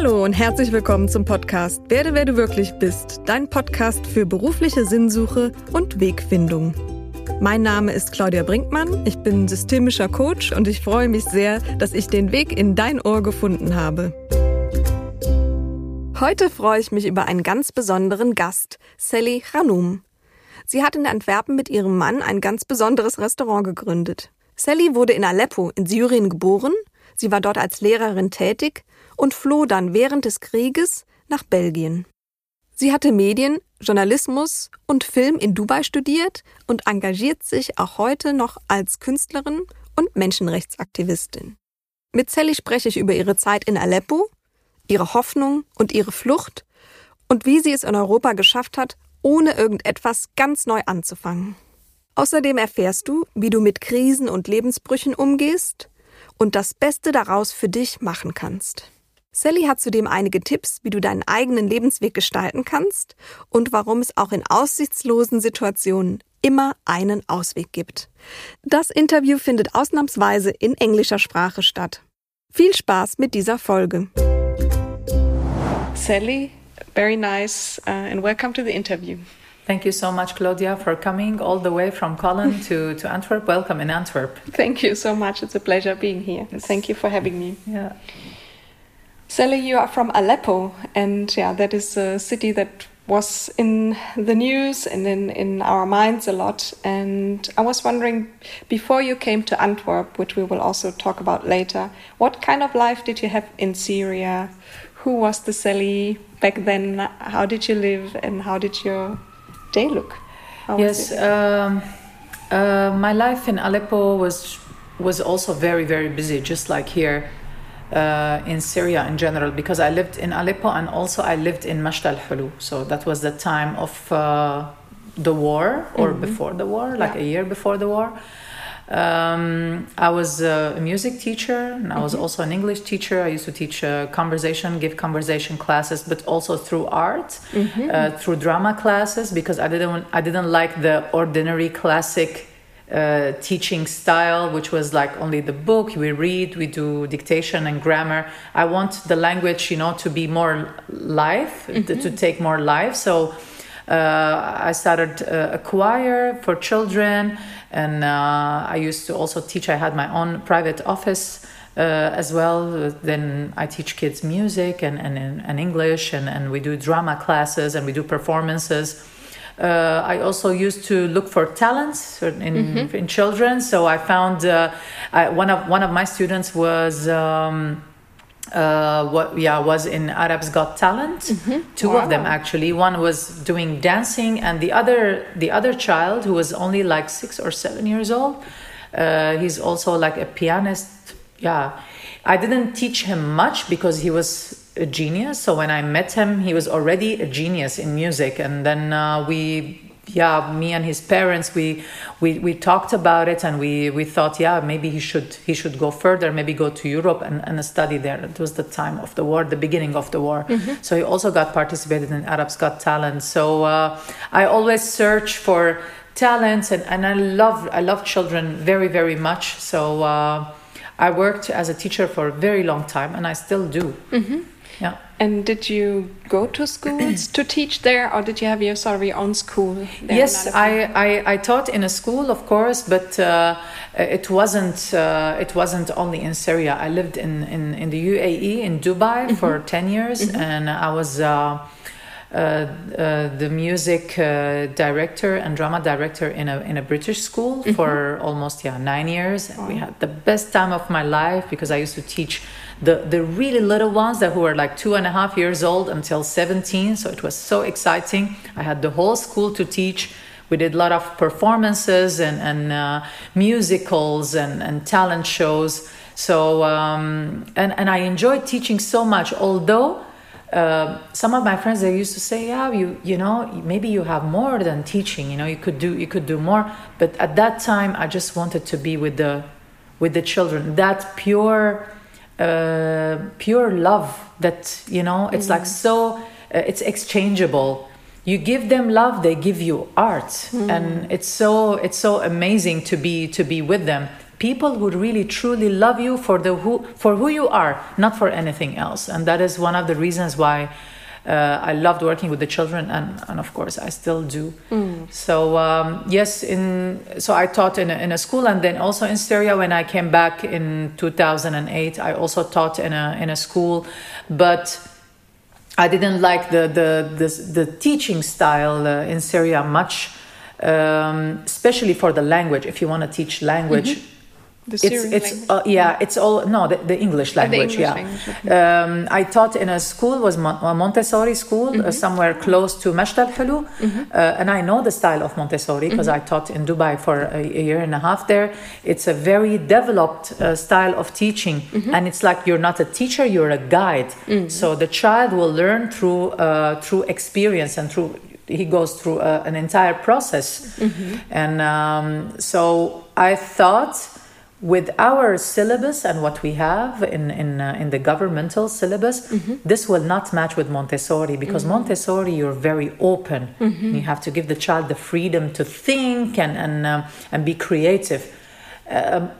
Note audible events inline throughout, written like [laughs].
Hallo und herzlich willkommen zum Podcast Werde, wer du wirklich bist, dein Podcast für berufliche Sinnsuche und Wegfindung. Mein Name ist Claudia Brinkmann, ich bin systemischer Coach und ich freue mich sehr, dass ich den Weg in dein Ohr gefunden habe. Heute freue ich mich über einen ganz besonderen Gast, Sally Hanoum. Sie hat in Antwerpen mit ihrem Mann ein ganz besonderes Restaurant gegründet. Sally wurde in Aleppo in Syrien geboren, sie war dort als Lehrerin tätig und floh dann während des Krieges nach Belgien. Sie hatte Medien, Journalismus und Film in Dubai studiert und engagiert sich auch heute noch als Künstlerin und Menschenrechtsaktivistin. Mit Sally spreche ich über ihre Zeit in Aleppo, ihre Hoffnung und ihre Flucht und wie sie es in Europa geschafft hat, ohne irgendetwas ganz neu anzufangen. Außerdem erfährst du, wie du mit Krisen und Lebensbrüchen umgehst und das Beste daraus für dich machen kannst. Sally hat zudem einige Tipps, wie du deinen eigenen Lebensweg gestalten kannst und warum es auch in aussichtslosen Situationen immer einen Ausweg gibt. Das Interview findet ausnahmsweise in englischer Sprache statt. Viel Spaß mit dieser Folge. Sally, very nice uh, and welcome to the interview. Thank you so much, Claudia, for coming all the way from Cologne [laughs] to, to Antwerp. Welcome in Antwerp. Thank you so much. It's a pleasure being here. Thank you for having me. Yeah. Sally, you are from Aleppo, and yeah, that is a city that was in the news and in, in our minds a lot. And I was wondering, before you came to Antwerp, which we will also talk about later, what kind of life did you have in Syria? Who was the Sally back then? How did you live, and how did your day look? How yes, um, uh, my life in Aleppo was was also very very busy, just like here uh, in Syria in general because I lived in Aleppo and also I lived in Mashta al-Hulu. So that was the time of uh, the war or mm-hmm. before the war, like yeah. a year before the war. Um, I was a music teacher and I was mm-hmm. also an English teacher. I used to teach uh, conversation, give conversation classes, but also through art, mm-hmm. uh, through drama classes because I didn't I didn't like the ordinary classic uh, teaching style, which was like only the book, we read, we do dictation and grammar. I want the language, you know, to be more life, mm-hmm. to, take more life. So uh, I started uh, a choir for children, and uh, I used to also teach. I had my own private office. Uh, as well. Then I teach kids music and, and, and English, and, and we do drama classes and we do performances. Uh, I also used to look for talents in, mm-hmm. in children. So I found uh, I, one of one of my students was. Um, uh, what yeah was in Arabs Got Talent. Mm-hmm. Two wow. of them actually. One was doing dancing, and the other the other child who was only like six or seven years old. Uh, he's also like a pianist. Yeah, I didn't teach him much because he was a genius. So when I met him, he was already a genius in music. And then uh, we, yeah, me and his parents, we, we, we talked about it and we, we thought, yeah, maybe he should, he should go further, maybe go to Europe and, and study there. It was the time of the war, the beginning of the war. Mm-hmm. So he also got participated in Arabs Got Talent. So uh, I always search for talents and, and I love, I love children very, very much. So, uh, I worked as a teacher for a very long time, and I still do. Mm-hmm. Yeah. And did you go to schools [clears throat] to teach there, or did you have your sort of your own school? yes, I, I, I taught in a school, of course, but uh, it wasn't uh, it wasn't only in Syria. I lived in in, in the UAE in Dubai mm -hmm. for ten years, mm -hmm. and I was. Uh, uh, uh, the music uh, director and drama director in a in a British school mm -hmm. for almost yeah nine years. We had the best time of my life because I used to teach the the really little ones that who were like two and a half years old until 17. So it was so exciting. I had the whole school to teach. We did a lot of performances and and uh, musicals and and talent shows. So um, and and I enjoyed teaching so much, although uh, some of my friends they used to say yeah you you know maybe you have more than teaching you know you could do you could do more but at that time i just wanted to be with the with the children that pure uh, pure love that you know it's mm. like so uh, it's exchangeable you give them love they give you art mm. and it's so it's so amazing to be to be with them people who really truly love you for the who for who you are, not for anything else. And that is one of the reasons why uh, I loved working with the children, and, and of course I still do. Mm. So um, yes, in so I taught in a, in a school, and then also in Syria when I came back in 2008, I also taught in a in a school, but. I didn't like the the the, the teaching style uh, in Syria much, um, especially for the language. If you want to teach language, Mm-hmm. The it's Syrian it's uh, yeah it's all no the, the english the language English yeah. language, okay. um, i taught in a school was Mon- a montessori school Mm-hmm. uh, somewhere close to Masht al-Hulu uh, and i know the style of montessori because Mm-hmm. i taught in dubai for a, a year and a half there. It's a very developed uh, style of teaching Mm-hmm. and it's like you're not a teacher you're a guide. So the child will learn through uh, through experience and through he goes through uh, an entire process. And um, so i thought with our syllabus and what we have in in, uh, in the governmental syllabus this will not match with montessori because montessori you're very open. You have to give the child the freedom to think and and um, and be creative. Um,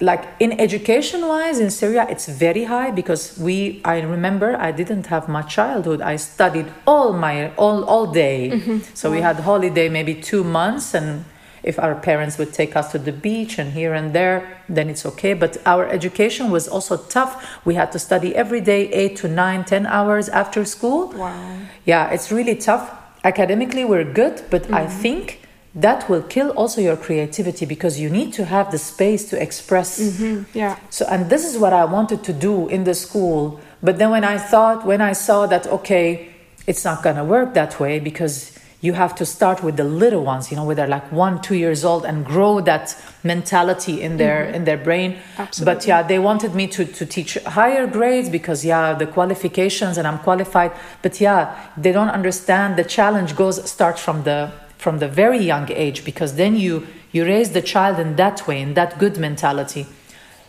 like in education wise in syria it's very high because we i remember i didn't have my childhood. I studied all my all all day. So we had holiday maybe two months and if our parents would take us to the beach and here and there then it's okay. But our education was also tough. We had to study every day eight to nine ten hours after school. Wow. yeah it's really tough. Academically we're good but i mm-hmm. think that will kill also your creativity because you need to have the space to express. Mm-hmm. Yeah. so and this is what i wanted to do in the school. But then when i thought when i saw that okay it's not going to work that way because you have to start with the little ones you know where they're like one two years old and grow that mentality in their mm-hmm. in their brain. Absolutely. but yeah they wanted me to, to teach higher grades because yeah the qualifications and i'm qualified. But yeah they don't understand the challenge goes starts from the from the very young age because then you you raise the child in that way in that good mentality.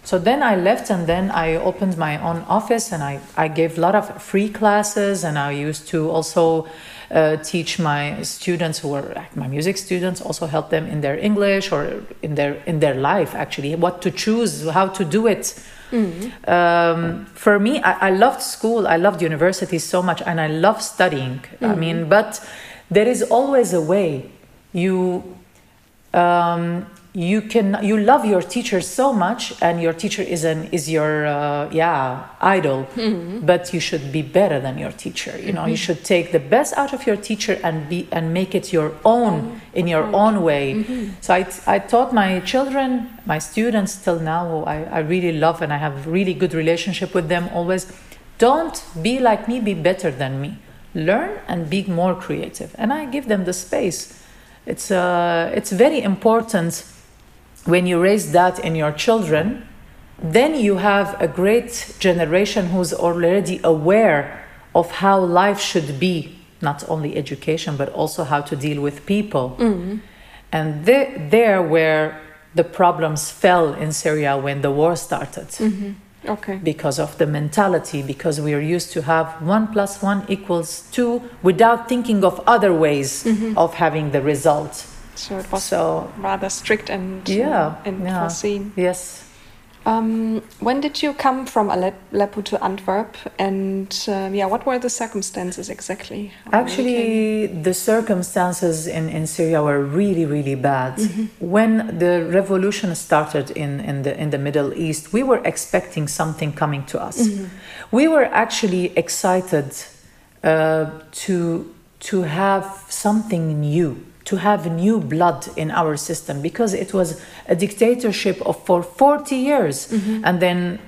So then I left and then I opened my own office and I, I gave a lot of free classes and I used to also uh, teach my students who were like my music students, also help them in their English or in their in their life actually, what to choose, how to do it. Um, for me, I, I loved school, I loved university so much and I love studying. I mean, but there is always a way. You um, you can you love your teacher so much and your teacher is an is your uh, yeah idol mm-hmm. but you should be better than your teacher. You know you mm-hmm. should take the best out of your teacher and be and make it your own mm-hmm. in your own way. So I, I taught my children my students till now who I, I really love and I have really good relationship with them always. Don't be like me be better than me. Learn and be more creative. And I give them the space. It's uh, it's very important when you raise that in your children then you have a great generation who's already aware of how life should be not only education but also how to deal with people. Mm-hmm. And the- there where the problems fell in syria when the war started. Mm-hmm. Okay. because of the mentality because we are used to have one plus one equals two without thinking of other ways mm-hmm. of having the result So it was so rather strict and uh, yeah and yeah. foreseen. yes Um, when did you come from Alep- Aleppo to Antwerp, and uh, yeah, what were the circumstances exactly? how you came? Actually, the circumstances in, in Syria were really, really bad. When the revolution started in, in, the, in the Middle East, we were expecting something coming to us. We were actually excited uh, to, to have something new, to have new blood in our system because it was a dictatorship of, for 40 years. Mm-hmm. And then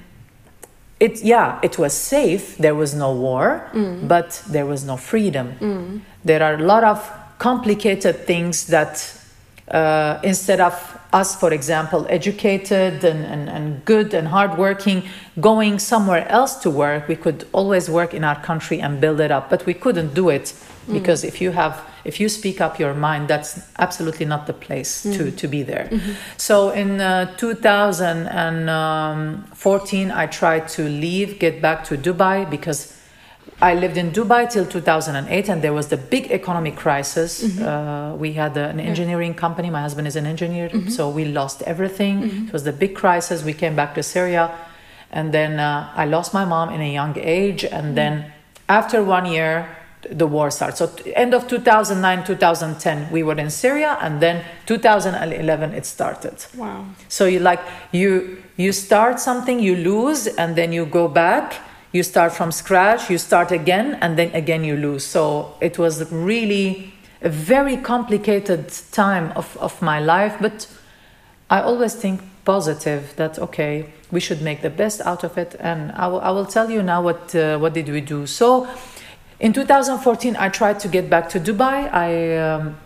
it yeah it was safe there was no war mm. but there was no freedom. Mm. There are a lot of complicated things that uh, instead of us for example educated and, and, and good and hardworking going somewhere else to work we could always work in our country and build it up but we couldn't do it Mm. because if you have if you speak up your mind that's absolutely not the place to, mm. to be there mm-hmm. so in uh, 2014 i tried to leave get back to dubai because I lived in Dubai till 2008, and there was the big economic crisis. Mm-hmm. Uh, we had an engineering company. My husband is an engineer, mm-hmm. so we lost everything. It was the big crisis. We came back to Syria, and then uh, I lost my mom in a young age. And then after one year, the war started. So end of 2009, 2010, we were in Syria, and then 2011 it started. Wow. So you like you you start something, you lose, and then you go back. You start from scratch. You start again, and then again you lose. So it was really a very complicated time of, of my life. But I always think positive. That okay, we should make the best out of it. And I will, will tell you now what uh, what did we do. So in 2014, I tried to get back to Dubai. I um,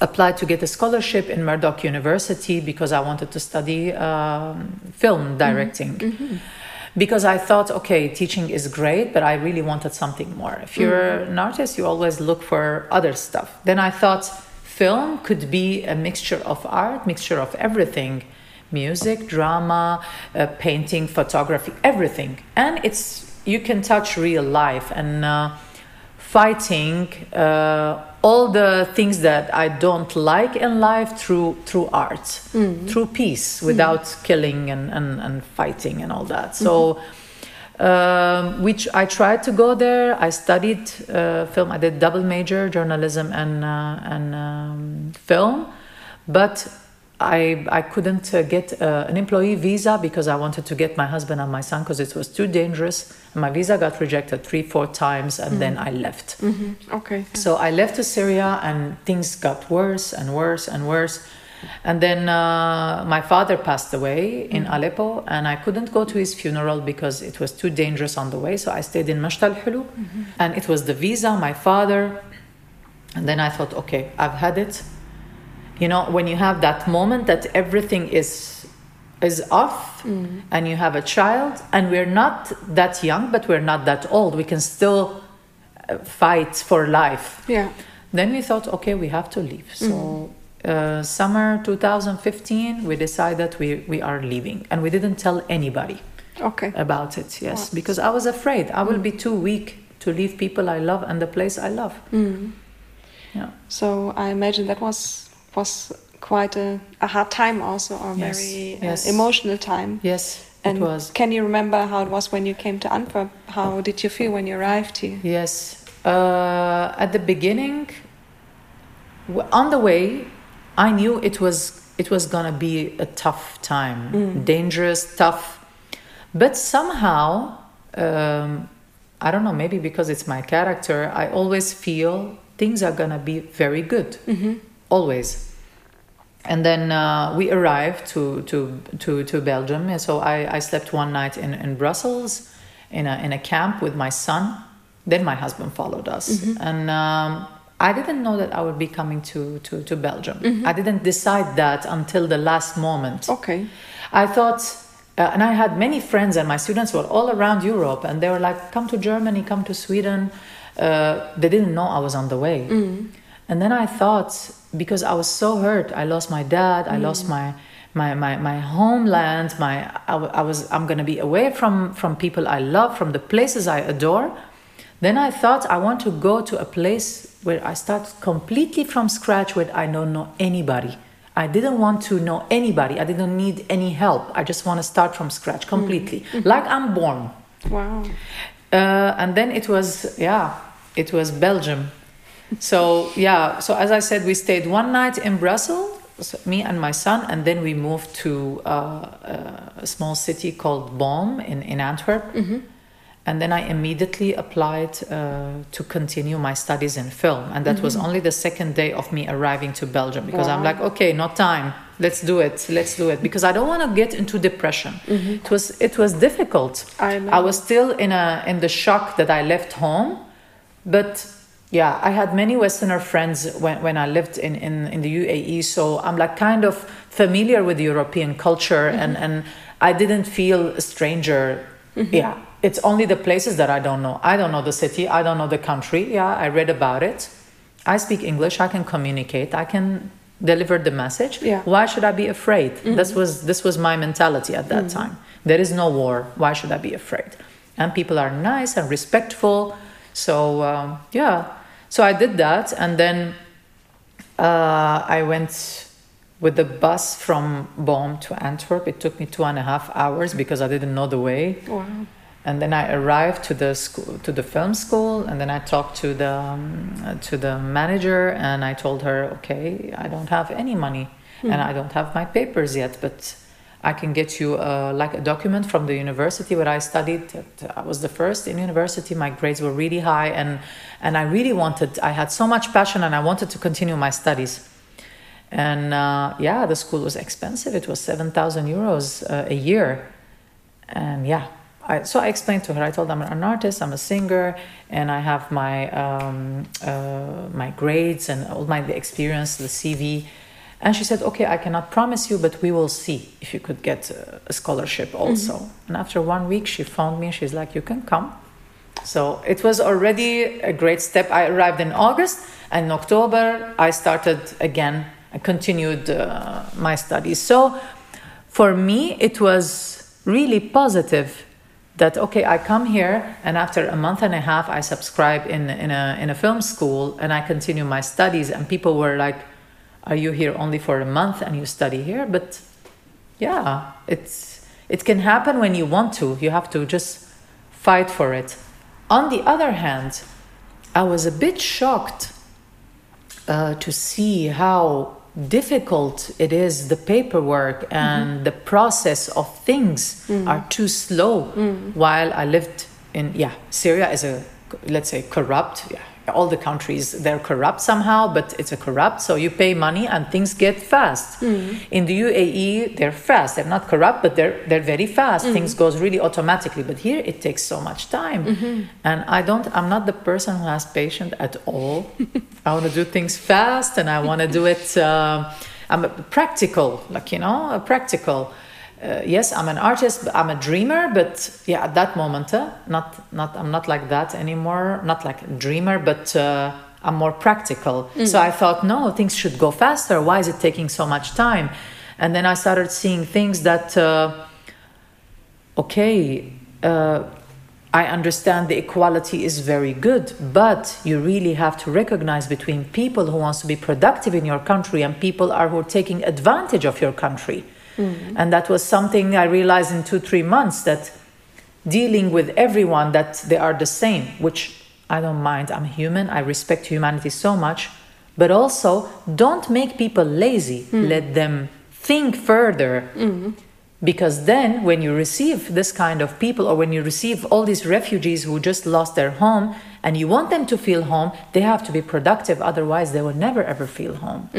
applied to get a scholarship in Murdoch University because I wanted to study um, film directing. Because I thought, okay, teaching is great, but I really wanted something more. If you're an artist, you always look for other stuff. Then I thought film could be a mixture of art, mixture of everything music, drama, uh, painting, photography, everything. And it's you can touch real life and uh, fighting uh, all the things that I don't like in life through through art, through peace, without killing and, and, and fighting and all that. So. Um, which I tried to go there. I studied uh, film. I did double major, journalism and uh, and um, film, but I I couldn't uh, get uh, an employee visa because I wanted to get my husband and my son because it was too dangerous. My visa got rejected three, four times, and then I left. Okay. So I left to Syria, and things got worse and worse and worse. And then uh, my father passed away in Aleppo, and I couldn't go to his funeral because it was too dangerous on the way. So I stayed in Mashta al Hulu, and it was the visa, my father. And then I thought, okay, I've had it. You know, when you have that moment that everything is is off and you have a child and we're not that young but we're not that old we can still uh, fight for life Yeah. then we thought, okay, we have to leave. So, uh, summer 2015, we decided we, we are leaving. And we didn't tell anybody Okay. about it, yes, Wow. because I was afraid I will be too weak to leave people I love and the place I love. Yeah. So I imagine that was was quite a, a hard time also, or Yes, very yes. Uh, emotional time. Yes, And it was. can you remember how it was when you came to Antwerp? How did you feel when you arrived here? Yes. Uh, at the beginning, on the way, I knew it was it was gonna be a tough time, dangerous, tough. But somehow, um, I don't know, maybe because it's my character, I always feel things are gonna be very good, always. And then uh, we arrived to, to, to, to Belgium. And so I, I slept one night in, in Brussels in a, in a camp with my son. Then my husband followed us. And um, I didn't know that I would be coming to, to, to Belgium. I didn't decide that until the last moment. Okay. I thought, uh, and I had many friends, and my students were all around Europe, and they were like, "Come to Germany, come to Sweden." Uh, they didn't know I was on the way, and then I thought, because I was so hurt, I lost my dad, I lost mm. my. My, my, my homeland my I was i'm going to be away from from people i love from the places i adore. Then i thought i want to go to a place where i start completely from scratch where i don't know anybody. I didn't want to know anybody. I didn't need any help. I just want to start from scratch completely. Mm. Mm-hmm. Like i'm born. Wow. uh, and then it was yeah it was belgium so yeah so as i said we stayed one night in brussels me and my son and then we moved to uh, uh, a small city called Boom in, in antwerp. And then i immediately applied uh, to continue my studies in film. And that was only the second day of me arriving to belgium because i'm like okay not time. Let's do it. Let's do it. Because i don't want to get into depression. It was it was difficult. I. I was still in a in the shock that I left home, but yeah, I had many Westerner friends when, when I lived in, in, in the UAE, so I'm like kind of familiar with European culture and, mm-hmm. and I didn't feel a stranger. Mm-hmm. Yeah. It's only the places that I don't know. I don't know the city, I don't know the country. Yeah, I read about it. I speak English, I can communicate, I can deliver the message. Yeah. Why should I be afraid? Mm-hmm. This was this was my mentality at that time. There is no war. Why should I be afraid? And people are nice and respectful. So um, yeah, so I did that, and then uh, I went with the bus from Boom to Antwerp. It took me two and a half hours because I didn't know the way. Wow. And then I arrived to the school, to the film school, and then I talked to the um, to the manager, and I told her, okay, I don't have any money, and I don't have my papers yet, but I can get you uh, like a document from the university where I studied. I was the first in university. My grades were really high, and and I really wanted. I had so much passion, and I wanted to continue my studies. And uh, yeah, the school was expensive. It was seven thousand euros uh, a year, and yeah. I, so I explained to her. I told them I'm an artist. I'm a singer, and I have my um, uh, my grades and all my experience, the CV. And she said, "Okay, I cannot promise you, but we will see if you could get a, scholarship also." And after one week, she phoned me. and She's like, "You can come." So it was already a great step. I arrived in August, and in October I started again. I continued uh, my studies. So for me, it was really positive that okay, I come here, and after a month and a half, I subscribe in in a in a film school, and I continue my studies. And people were like, "Are you here only for a month and you study here?" But yeah, it's it can happen when you want to. You have to just fight for it. On the other hand, I was a bit shocked uh, to see how difficult it is the paperwork mm-hmm. and the process of things mm. are too slow mm. while i lived in yeah syria is a let's say corrupt yeah all the countries they're corrupt somehow but it's a corrupt so you pay money and things get fast. Mm. In the uae they're fast. They're not corrupt but they're they're very fast. Mm. Things goes really automatically but here it takes so much time. Mm-hmm. And i don't i'm not the person who has patience at all. I want to do things fast and i want to do it uh, i'm a practical like you know a practical uh, yes, I'm an artist, I'm a dreamer, but yeah, at that moment, uh, not not I'm not like that anymore. Not like a dreamer, but uh, I'm more practical. So I thought, no, things should go faster. Why is it taking so much time? And then I started seeing things that, uh, okay, uh, I understand the equality is very good, but you really have to recognize between people who wants to be productive in your country and people are who are taking advantage of your country. Mm. And that was something I realized in two, three months that dealing with everyone that they are the same, which I don't mind. I'm human. I respect humanity so much. But also, don't make people lazy. Mm. Let them think further. Mm. Because then, when you receive this kind of people, or when you receive all these refugees who just lost their home, and you want them to feel home, they have to be productive. Otherwise, they will never ever feel home.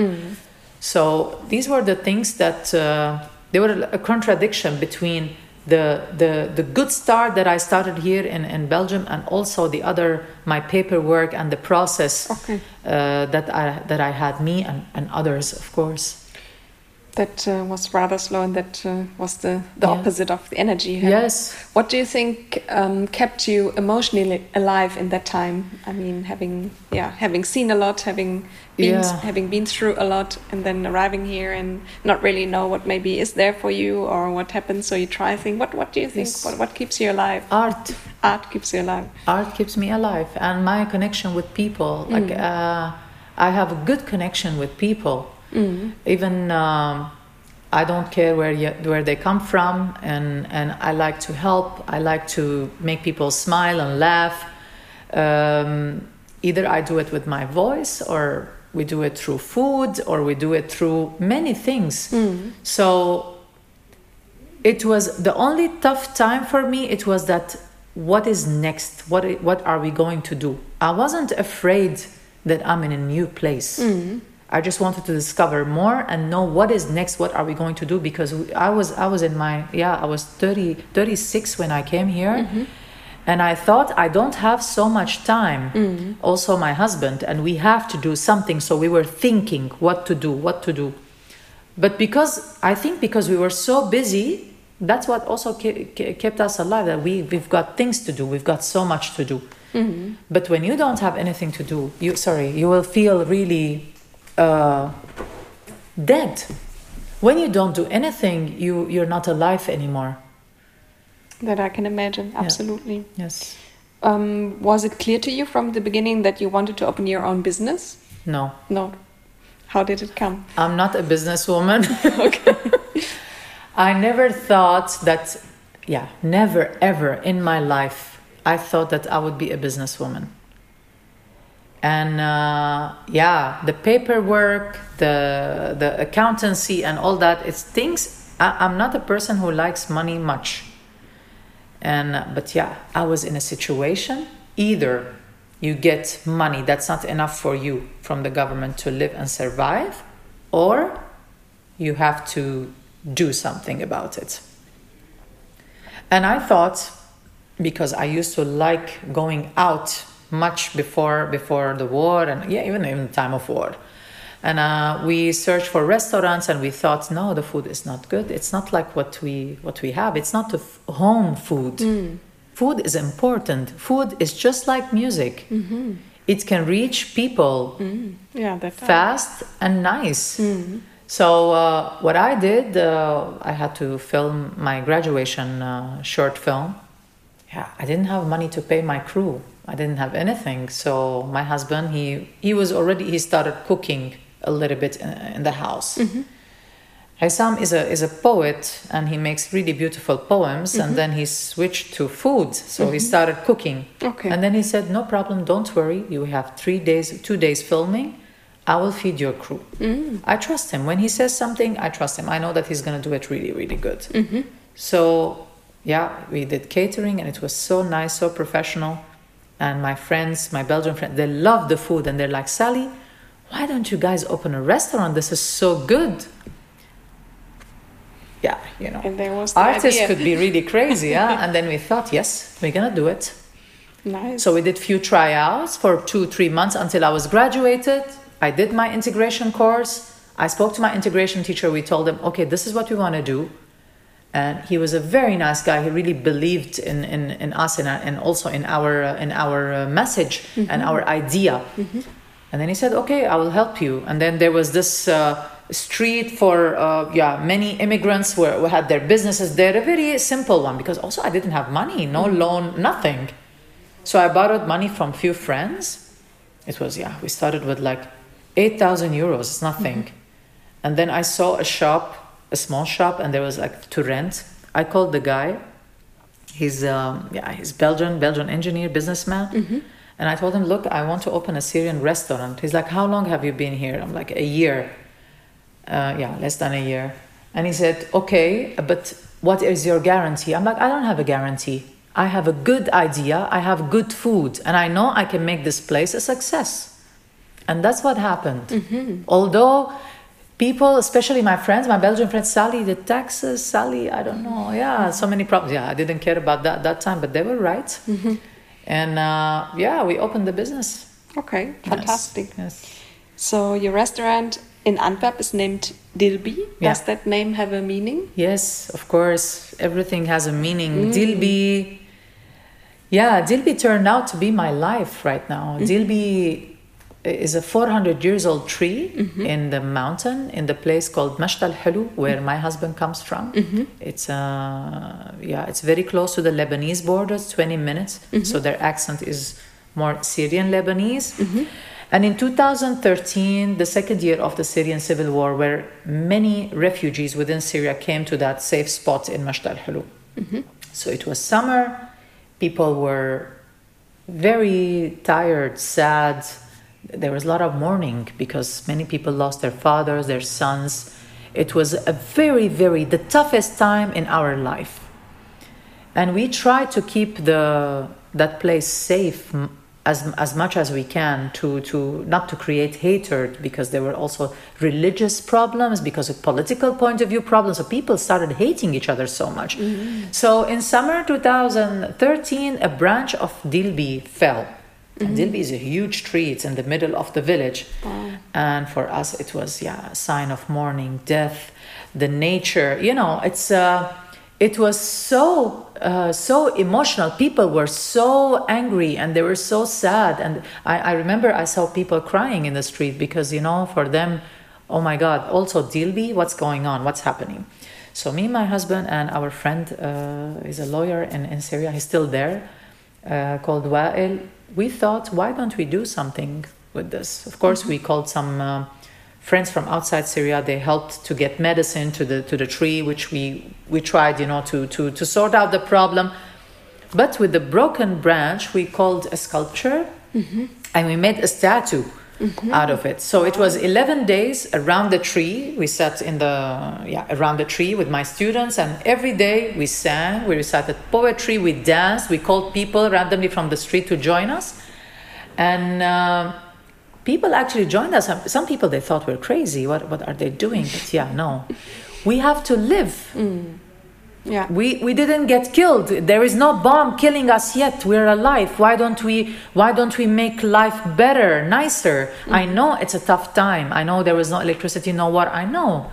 So these were the things that uh, they were a contradiction between the, the the good start that I started here in, in Belgium and also the other my paperwork and the process Okay. uh, that I that I had me and, and others of course. That uh, was rather slow, and that uh, was the, the Yeah. opposite of the energy. Yes. What do you think um, kept you emotionally alive in that time? I mean, having yeah, having seen a lot, having been Yeah. having been through a lot, and then arriving here and not really know what maybe is there for you or what happens. So you try thing. What What do you think? Yes. What What keeps you alive? Art Art keeps you alive. art keeps me alive and my connection with people like uh, i have a good connection with people even um, i don't care where you, where they come from and and i like to help. I like to make people smile and laugh. Um, either i do it with my voice or we do it through food or we do it through many things. So it was the only tough time for me it was that what is next? What what are we going to do? I wasn't afraid that i'm in a new place i just wanted to discover more and know what is next what are we going to do? Because i was i was in my yeah i was 30 36 when i came here. Mm-hmm. And i thought i don't have so much time. Mm-hmm. Also my husband and we have to do something. So we were thinking what to do what to do. But because I think because we were so busy, that's what also ke- ke- kept us alive. That we we've got things to do. We've got so much to do. Mm-hmm. But when you don't have anything to do, you sorry, you will feel really uh, dead. When you don't do anything, you you're not alive anymore. That I can imagine. Absolutely. Yes. Um, was it clear to you from the beginning that you wanted to open your own business? No. No. How did it come? I'm not a businesswoman. [laughs] okay. I never thought that, yeah, never ever in my life, I thought that I would be a businesswoman. And uh, yeah, the paperwork, the the accountancy, and all that. It's things. I, I'm not a person who likes money much. And uh, but yeah, I was in a situation either you get money that's not enough for you from the government to live and survive, or you have to do something about it. And I thought, because I used to like going out much before before the war and yeah, even in time of war. And uh, we searched for restaurants, and we thought, no, the food is not good. It's not like what we what we have. It's not the f- home food. Mm food is important. Food is just like music. Mm-hmm. It can reach people mm. yeah, fast and nice. Mm. So uh, what I did, uh, I had to film my graduation uh, short film. Yeah, I didn't have money to pay my crew. I didn't have anything. So my husband, he he was already he started cooking a little bit in, in the house. Mm-hmm. Is a is a poet and he makes really beautiful poems mm-hmm. and then he switched to food so mm-hmm. he started cooking okay and then he said no problem don't worry you have three days two days filming I will feed your crew mm. I trust him when he says something I trust him I know that he's gonna do it really really good mm-hmm. so yeah we did catering and it was so nice so professional and my friends my Belgian friends they love the food and they're like Sally why don't you guys open a restaurant this is so good yeah, you know, and there was artists idea. could be really crazy, yeah. and then we thought, yes, we're gonna do it. Nice. So we did few tryouts for two, three months until I was graduated. I did my integration course. I spoke to my integration teacher. We told him, okay, this is what we want to do. And he was a very nice guy. He really believed in, in, in us and, and also in our, uh, in our uh, message mm-hmm. and our idea. Mm-hmm. And then he said, okay, I will help you. And then there was this uh, street for uh, yeah many immigrants who, who had their businesses there a very simple one because also i didn't have money no mm-hmm. loan nothing so i borrowed money from few friends it was yeah we started with like 8000 euros it's nothing mm-hmm. and then i saw a shop a small shop and there was like to rent i called the guy he's um, yeah he's belgian belgian engineer businessman mm-hmm. and i told him look i want to open a syrian restaurant he's like how long have you been here i'm like a year uh, yeah, less than a year. And he said, okay, but what is your guarantee? I'm like, I don't have a guarantee. I have a good idea, I have good food, and I know I can make this place a success. And that's what happened. Mm-hmm. Although people, especially my friends, my Belgian friends, Sally, the taxes, Sally, I don't know, yeah, so many problems. Yeah, I didn't care about that that time, but they were right. Mm-hmm. And uh, yeah, we opened the business. Okay, fantastic. Yes. yes. So your restaurant in Antwerp is named Dilbi. Yeah. Does that name have a meaning? Yes, of course. Everything has a meaning. Mm. Dilbi. Yeah, Dilbi turned out to be my life right now. Mm. Dilbi is a 400 years old tree mm-hmm. in the mountain in the place called Masht al Hulu, where my husband comes from. Mm-hmm. It's uh, yeah, it's very close to the Lebanese border. 20 minutes, mm-hmm. so their accent is more Syrian Lebanese. Mm-hmm. And in 2013, the second year of the Syrian civil war, where many refugees within Syria came to that safe spot in Masht al Hulu. Mm-hmm. So it was summer, people were very tired, sad. There was a lot of mourning because many people lost their fathers, their sons. It was a very, very, the toughest time in our life. And we tried to keep the, that place safe as, as much as we can to, to not to create hatred because there were also religious problems because of political point of view problems so people started hating each other so much mm-hmm. so in summer 2013 a branch of dilbi fell mm-hmm. and dilbi is a huge tree. It's in the middle of the village. Wow. and for us it was yeah a sign of mourning death the nature. You know it's uh, it was so uh, so emotional. People were so angry and they were so sad. And I, I, remember i saw people crying in the street because you know for them oh my god also dilbi what's going on? What's happening? So me my husband and our friend uh, is a lawyer in, in syria. He's still there uh, called Wa'il, we thought, why don't we do something with this? Of course, we called some uh, friends from outside Syria. They helped to get medicine to the to the tree, which we we tried, you know, to to to sort out the problem. But with the broken branch, we called a sculpture, and we made a statue out of it. So it was 11 days around the tree. We sat in the yeah around the tree with my students, and every day we sang, we recited poetry, we danced, we called people randomly from the street to join us, and. Uh, people actually joined us. Some- people they thought we're crazy. What what are they doing? But yeah, no, we have to live. Yeah. We we didn't get killed. There is no bomb killing us yet. We're alive. Why don't we why don't we make life better, nicer? I mm-hmm. know it's a tough time. I know there was no electricity, no water. I know.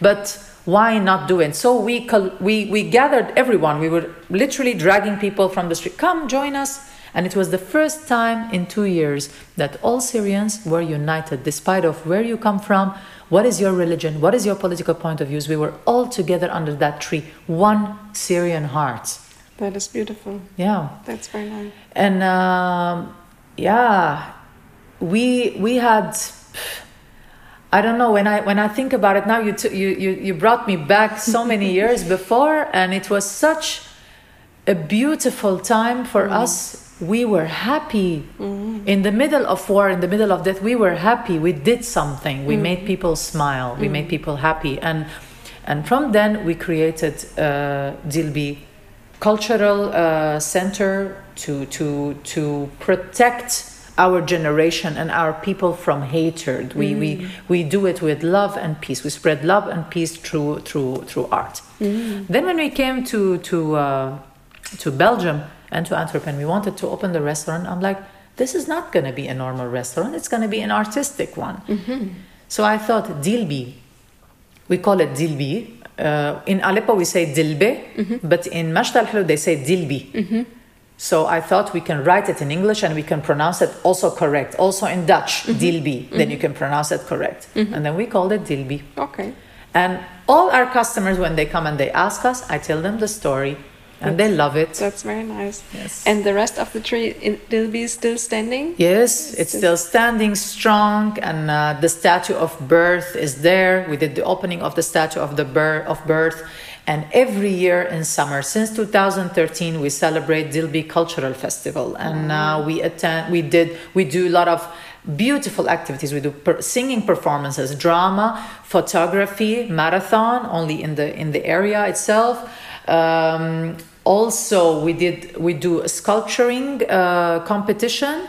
But why not do it? So we we we gathered everyone. We were literally dragging people from the street. Come join us. And it was the first time in 2 years that all Syrians were united despite of where you come from, what is your religion, what is your political point of views. We were all together under that tree, one Syrian heart. That is beautiful. Yeah That's very nice. and um, yeah we we had i don't know when i when i think about it now you t- you, you you brought me back so many years [laughs] before and it was such a beautiful time for us we were happy. In the middle of war in the middle of death we were happy. We did something. We made people smile. We made people happy. And and from then we created uh, dilbi cultural uh, center to to to protect our generation and our people from hatred. We we we do it with love and peace. We spread love and peace through through through art. Then when we came to to uh, to Belgium and to Antwerp and we wanted to open the restaurant, I'm like, this is not going to be a normal restaurant. It's going to be an artistic one. Mm-hmm. So I thought Dilbi, we call it Dilbi. Uh, in Aleppo we say Dilbe, mm-hmm. but in Mashta al they say Dilbi. Mm-hmm. So I thought we can write it in English and we can pronounce it also correct. Also in Dutch, Dilbi, then you can pronounce it correct. And then we called it Dilbi. Okay. And all our customers, when they come and they ask us, I tell them the story and they love it. That's very nice. Yes. And the rest of the tree in Dilbi is still standing? Yes, it's still standing strong, and uh, the statue of birth is there. We did the opening of the statue of the birth of birth, and every year in summer, since 2013, we celebrate Dilbi Cultural Festival, and uh, we attend. We did. We do a lot of beautiful activities. We do per- singing performances, drama, photography, marathon, only in the in the area itself. Um, also, we did we do a sculpturing uh, competition.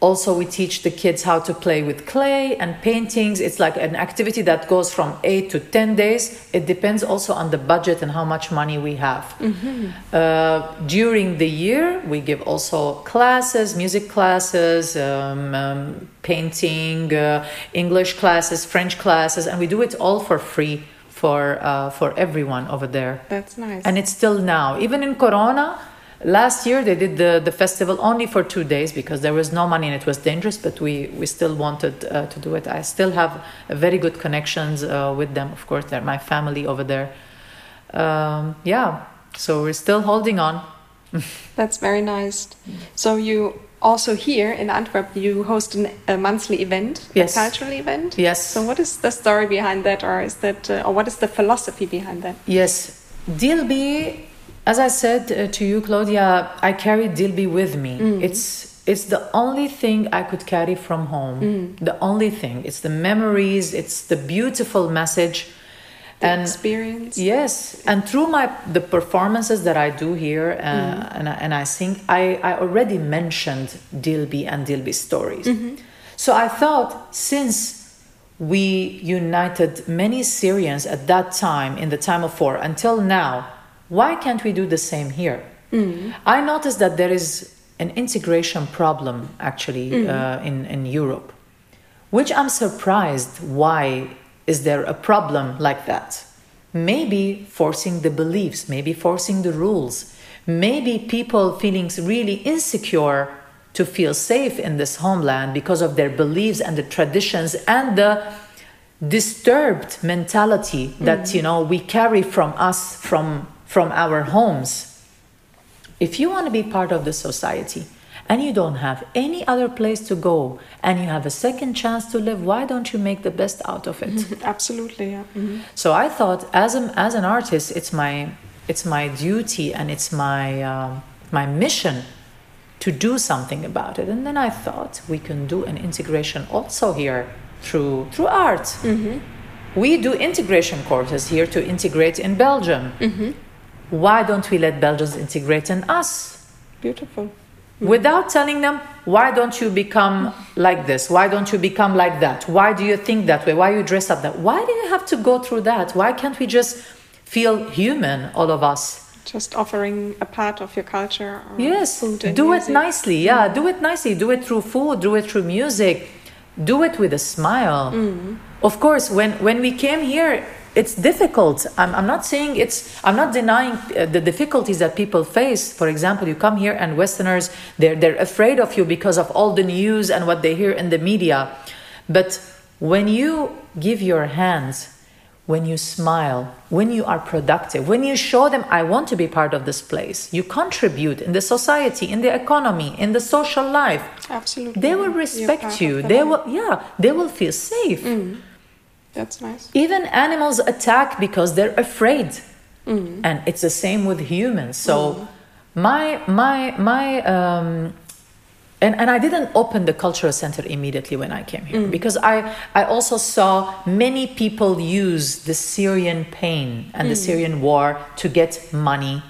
Also, we teach the kids how to play with clay and paintings. It's like an activity that goes from eight to 10 days. It depends also on the budget and how much money we have. Uh, during the year, we give also classes, music classes, um, um, painting, uh, English classes, French classes, and we do it all for free for, uh, for everyone over there. That's nice. and it's still now. Even in corona last year they did the, the festival only for two days because there was no money and it was dangerous but we, we still wanted uh, to do it. I still have very good connections uh, with them. Of course they're my family over there. Um, yeah. So we're still holding on. [laughs] That's very nice. So you also here in Antwerp, you host an, a monthly event, Yes. a cultural event. Yes. So what is the story behind that, or is that, uh, or what is the philosophy behind that? Yes, Dilbi, as I said uh, to you, Claudia, I carry Dilbi with me. It's it's the only thing I could carry from home. The only thing. It's the memories. It's the beautiful message, The and experience. yes, and through my the performances that I do here uh, and I, and I sing, I I already mentioned Dilbi and Dilbi stories. So I thought since we united many Syrians at that time, in the time of war, until now. Why can't we do the same here? I noticed that there is an integration problem actually uh, in, in Europe, which I'm surprised why is there a problem like that? Maybe forcing the beliefs, maybe forcing the rules, maybe people feeling really insecure to feel safe in this homeland because of their beliefs and the traditions and the disturbed mentality that mm-hmm. you know we carry from us from from our homes if you want to be part of the society and you don't have any other place to go and you have a second chance to live, why don't you make the best out of it? [laughs] Absolutely, yeah. Mm-hmm. So I thought, as a, as an artist, it's my it's my duty and it's my um, my mission to do something about it. And then I thought we can do an integration also here through through art. Mm-hmm. We do integration courses here to integrate in Belgium. Mm-hmm. Why don't we let Belgians integrate in us? Beautiful. Without telling them, why don't you become like this? Why don't you become like that? Why do you think that way? Why you dress up that? Why do you have to go through that? Why can't we just feel human, all of us? Just offering a part of your culture. Or Yes, do it nicely. Yeah, do it nicely. Do it through food. Do it through music. Do it with a smile. Mm. Of course, when when we came here, it's difficult. I'm, I'm not saying it's. I'm not denying uh, the difficulties that people face. For example, you come here and Westerners they're they're afraid of you because of all the news and what they hear in the media. But when you give your hands when you smile, when you are productive, when you show them, I want to be part of this place, you contribute in the society, in the economy, in the social life, Absolutely. they will respect you. They life. will, yeah, they will feel safe. That's nice. Even animals attack because they're afraid, Mm. and it's the same with humans. So, my my my um, and, and I didn't open the cultural center immediately when I came here because I, I also saw many people use the Syrian pain and the Syrian war to get money,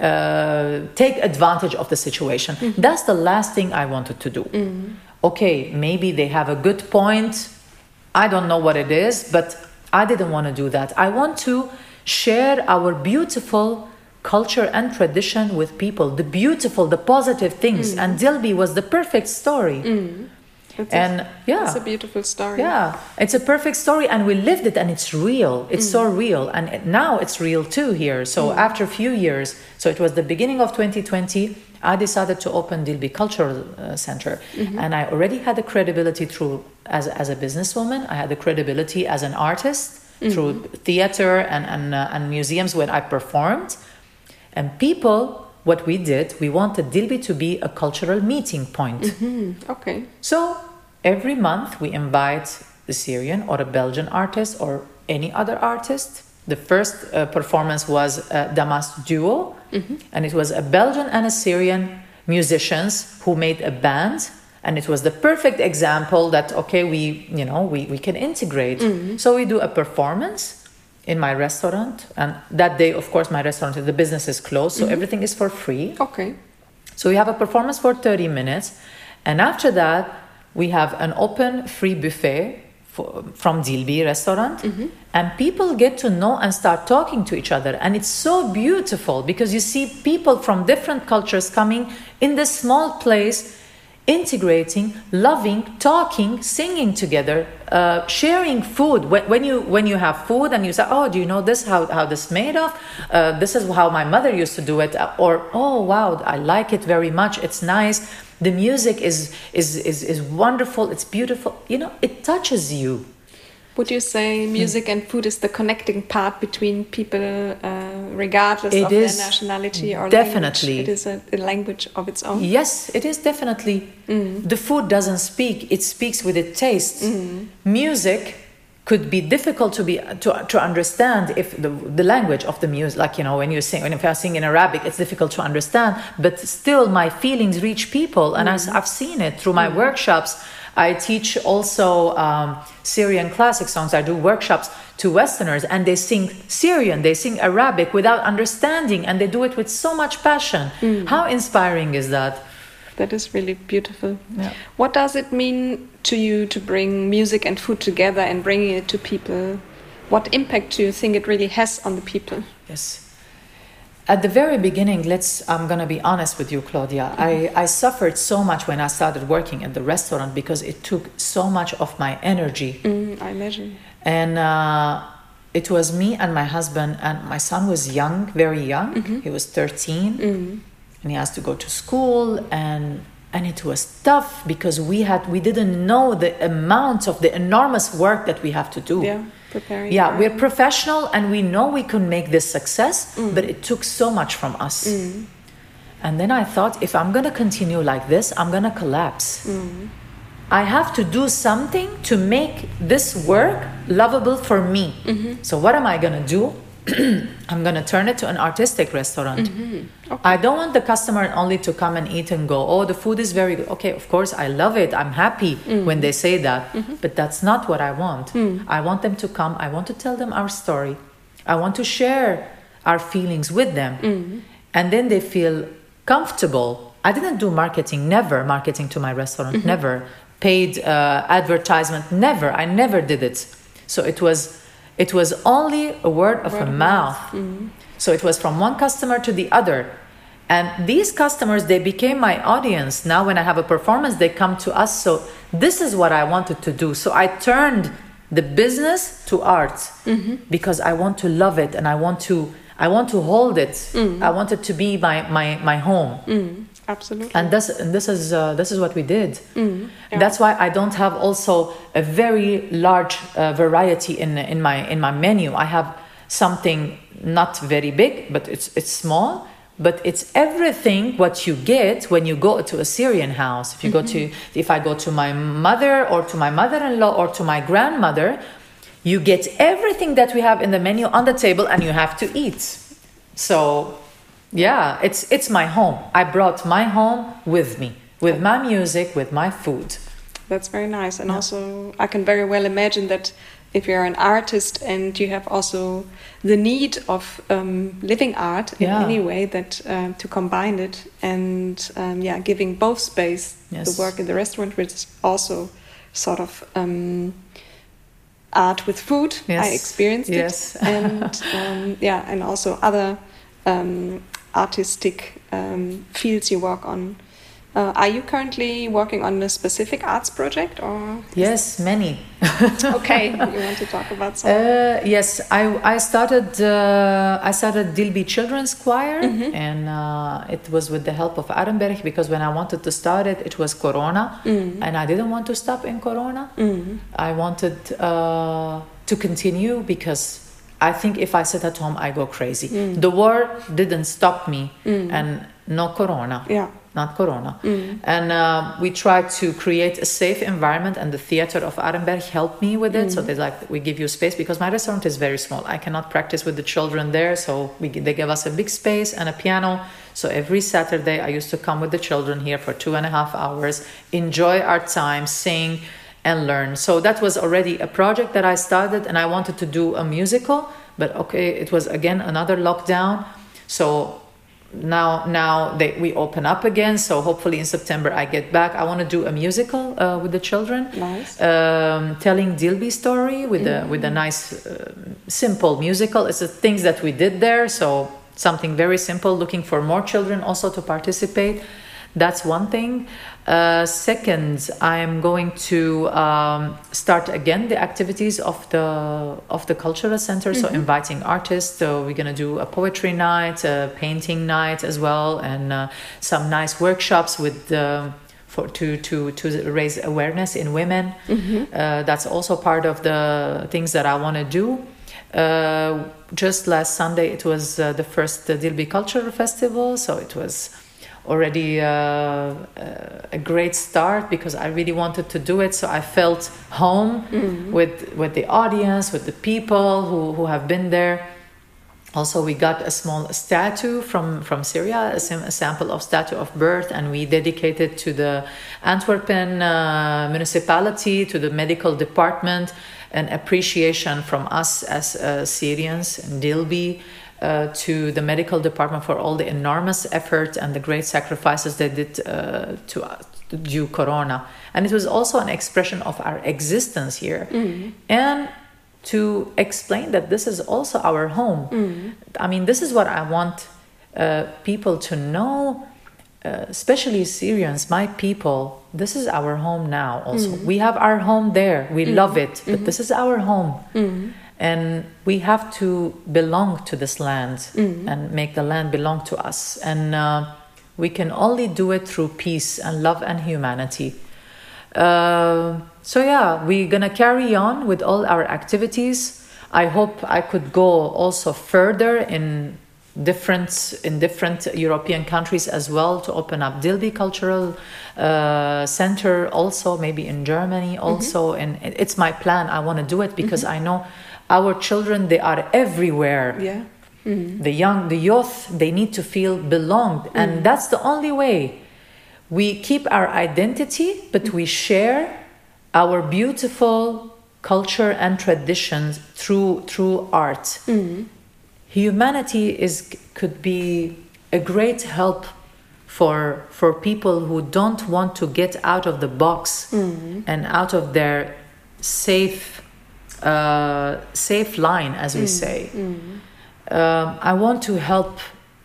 uh, take advantage of the situation. That's the last thing I wanted to do. Okay, maybe they have a good point. I don't know what it is, but I didn't want to do that. I want to share our beautiful culture and tradition with people, the beautiful, the positive things. Mm. And Dilbi was the perfect story. Mm. That's And a, yeah. it's a beautiful story. Yeah, it's a perfect story, and we lived it, and it's real. It's so mm. real, and it- now it's real too here. So after a few years, so it was the beginning of 2020. I decided to open Dilbi Cultural uh, Center, and I already had the credibility through as as a businesswoman. I had the credibility as an artist through theater and and, uh, and museums when I performed, and people. What we did, we wanted Dilbi to be a cultural meeting point. Okay. So every month we invite the Syrian or a Belgian artist or any other artist. The first uh, performance was a Damas duo, mm-hmm. and it was a Belgian and a Syrian musicians who made a band. And it was the perfect example that okay, we you know we, we can integrate. Mm-hmm. So we do a performance in my restaurant, and that day, of course, my restaurant the business is closed, so mm-hmm. everything is for free. Okay. So we have a performance for 30 minutes, and after that, we have an open free buffet for, from Dilbi restaurant, and people get to know and start talking to each other. And it's so beautiful because you see people from different cultures coming in this small place. Integrating, loving, talking, singing together, uh, sharing food. When, when you when you have food and you say, "Oh, do you know this? How how this made of? Uh, this is how my mother used to do it." Or, "Oh, wow, I like it very much. It's nice. The music is is is is wonderful. It's beautiful." You know, it touches you. Would you say music and food is the connecting part between people, uh, regardless It of their nationality or definitely. language? It is a, a language of its own. Yes, it is definitely. The food doesn't speak; it speaks with its taste. Music could be difficult to be to, to understand if the, the language of the music, like you know, when you sing, when if I sing in Arabic, it's difficult to understand. But still, my feelings reach people, and as mm-hmm. I've seen it through my mm-hmm. workshops. I teach also um, Syrian classic songs. I do workshops to Westerners, and they sing Syrian, they sing Arabic without understanding, and they do it with so much passion. Mm. How inspiring is that? That is really beautiful. Yeah. What does it mean to you to bring music and food together and bringing it to people? What impact do you think it really has on the people? Yes. At the very beginning, let's I'm gonna be honest with you, Claudia. I, I suffered so much when I started working at the restaurant because it took so much of my energy. Mm, I imagine. And uh, it was me and my husband, and my son was young, very young. He was 13, and he has to go to school, and and it was tough because we had we didn't know the amount of the enormous work that we have to do. Yeah, preparing. Yeah, we're professional and we know we can make this success, mm. but it took so much from us. Mm. And then I thought, if I'm gonna continue like this, I'm gonna collapse. Mm. I have to do something to make this work lovable for me. Mm-hmm. So, what am I gonna do? [clears throat] I'm gonna turn it to an artistic restaurant. Mm-hmm. I don't want the customer only to come and eat and go, oh, the food is very good. Okay, of course, I love it. I'm happy mm-hmm. when they say that. Mm-hmm. But that's not what I want. Mm. I want them to come, I want to tell them our story. I want to share our feelings with them. And then they feel comfortable. I didn't do marketing, never marketing to my restaurant, never. Paid uh, advertisement, never. I never did it. So it was it was only a word of Word a of mouth. Mm-hmm. So it was from one customer to the other. And these customers, they became my audience. Now, when I have a performance, they come to us. So, this is what I wanted to do. So, I turned the business to art Mm-hmm. because I want to love it and I want to. I want to hold it. Mm-hmm. I want it to be my, my, my home Absolutely. and this and this is uh, this is what we did Mm, yeah. that's why i don't have also a very large uh, variety in in my in my menu i have something not very big but it's it's small but it's everything what you get when you go to a syrian house if you go to Mm-hmm. if i go to my mother or to my mother-in-law or to my grandmother you get everything that we have in the menu on the table and you have to eat so yeah, it's it's my home. I brought my home with me, with my music, with my food. That's very nice. And also, I can very well imagine that if you're an artist and you have also the need of um, living art in Yeah. any way, that um, to combine it and um, yeah, giving both space, Yes. the work in the restaurant, which is also sort of um, art with food. I Yes. experienced Yes. it, [laughs] and um, yeah, and also other um, artistic um, fields you work on. Uh, are you currently working on a specific arts project, or Yes, many. [laughs] okay, you want to talk about some? [laughs] Uh, yes, I I started uh, I started Dilbi Children's Choir, and uh, it was with the help of Arenberg because when I wanted to start it, it was Corona, and I didn't want to stop in Corona. I wanted uh, to continue because I think if I sit at home, I go crazy. Mm. The war didn't stop me, mm. and no Corona. Yeah, not corona. Mm. And uh, we tried to create a safe environment and the theater of arenberg helped me with it. So they like we give you space because my restaurant is very small. I cannot practice with the children there. So we, they gave us a big space and a piano. So every saturday i used to come with the children here for two and a half hours enjoy our time sing and learn. So that was already a project that i started and i wanted to do a musical but okay it was again another lockdown. So now now they, we open up again so hopefully in september i get back. I want to do a musical uh, with the children. Nice. um, telling dilbi story with a with a nice uh, simple musical. It's the things that we did there so something very simple looking for more children also to participate. That's one thing uh, second i'm going to um, start again the activities of the of the cultural center so inviting artists. So we're going to do a poetry night a painting night as well and uh, some nice workshops with the for to to to raise awareness in women. Uh, that's also part of the things that i want to do. Uh, just last sunday it was uh, the first uh, dilbi cultural festival so it was already uh, uh, a great start because I really wanted to do it. So I felt home with with the audience, with the people who, who have been there. Also, we got a small statue from, from Syria, a, sim- a sample of statue of birth, and we dedicated to the Antwerpen uh, municipality, to the medical department, an appreciation from us as uh, Syrians in Dilbi uh, to the medical department for all the enormous effort and the great sacrifices they did uh, to uh, due corona. And it was also an expression of our existence here. And to explain that this is also our home. I mean this is what i want uh, people to know uh, especially Syrians, my people, this is our home now also. We have our home there. We love it, but this is our home. And we have to belong to this land and make the land belong to us. And uh, we can only do it through peace and love and humanity. Uh, so, yeah, we're gonna carry on with all our activities. I hope I could go also further in different in different European countries as well to open up Dilbi Cultural uh, Center also maybe in Germany also and it's my plan I want to do it because I know our children they are everywhere. Yeah. Mm-hmm. the young the youth they need to feel belonged. And mm-hmm. that's the only way. We keep our identity but we mm-hmm. share our beautiful culture and traditions through through art. Humanity is could be a great help for for people who don't want to get out of the box and out of their safe uh, safe line as we say um, I want to help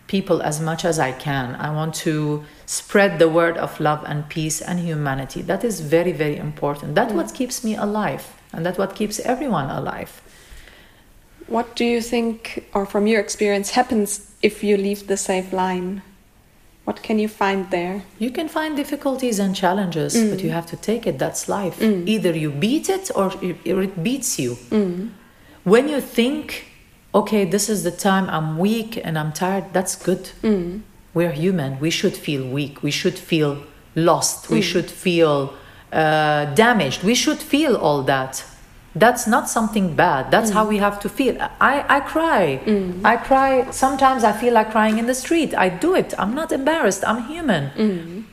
people as much as I can. I want to spread the word of love and peace and humanity. That is very, very important. That's what keeps me alive, and that's what keeps everyone alive. What do you think, or from your experience, happens if you leave the safe line? What can you find there? You can find difficulties and challenges, but mm. you have to take it. That's life. Mm. Either you beat it or it beats you. Mm. When you think, okay, this is the time I'm weak and I'm tired, that's good. We're human. We should feel weak. We should feel lost. We should feel uh, damaged. We should feel all that. That's not something bad. That's how mm. we have to feel. I, I cry. Mm. I cry. Sometimes I feel like crying in the street. I do it. I'm not embarrassed. I'm human. Mm.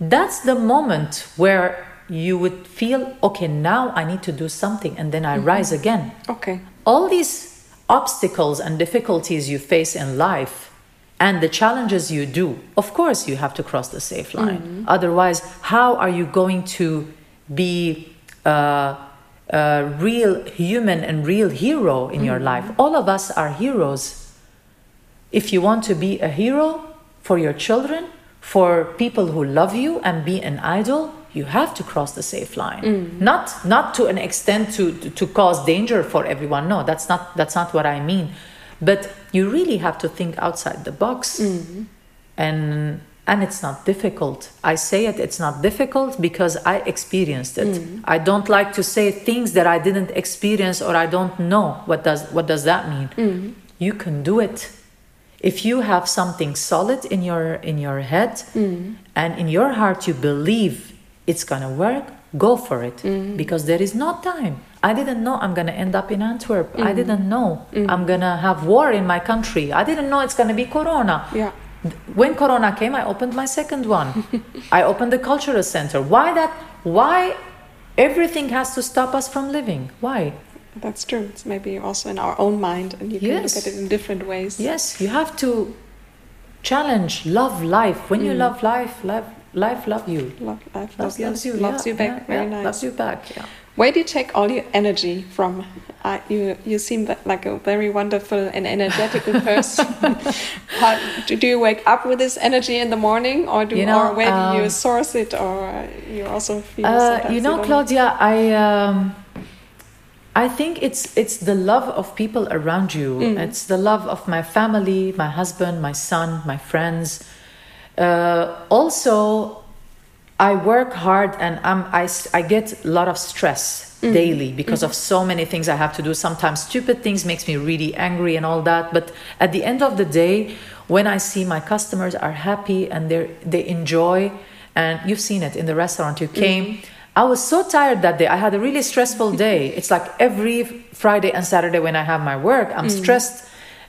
That's the moment where you would feel, okay, now I need to do something, and then I mm-hmm. rise again. Okay. All these obstacles and difficulties you face in life and the challenges you do, of course, you have to cross the safe line. Mm-hmm. Otherwise, how are you going to be a, a real human and real hero in your mm-hmm. life? All of us are heroes. If you want to be a hero for your children, for people who love you and be an idol, you have to cross the safe line. Mm. Not not to an extent to, to to cause danger for everyone. No, that's not that's not what I mean. But you really have to think outside the box. Mm-hmm. And and it's not difficult. I say it it's not difficult because I experienced it. Mm. I don't like to say things that I didn't experience or I don't know. What does what does that mean? Mm. You can do it. If you have something solid in your in your head mm. and in your heart you believe it's gonna work go for it. Because there is no time. I didn't know i'm gonna end up in antwerp. I didn't know i'm gonna have war in my country. I didn't know it's gonna be corona. Yeah. When corona came i opened my second one [laughs] i opened the cultural center why that why everything has to stop us from living why That's true. It's maybe also in our own mind, and you can Yes. look at it in different ways. Yes, you have to challenge, love life. When you mm. love life, life, life love you. Love, life Love loves, loves you. loves you back. yeah, Very yeah, nice. Loves you back. Yeah. Where do you take all your energy from? Uh, you you seem like a very wonderful and energetic [laughs] person. [laughs] How, do, you wake up with this energy in the morning, or do You know, or where do you um, source it, or you also feel? Uh, you know, Claudia, I um, I think it's it's the love of people around you. It's the love of my family, my husband, my son, my friends. Uh, also, I work hard and I'm, I, I get a lot of stress mm-hmm. daily because mm-hmm. of so many things I have to do. Sometimes stupid things makes me really angry and all that. But at the end of the day, when I see my customers are happy and they they enjoy, and you've seen it in the restaurant you came. Mm-hmm. I was so tired that day. I had a really stressful [laughs] day. It's like every Friday and Saturday when I have my work, I'm stressed.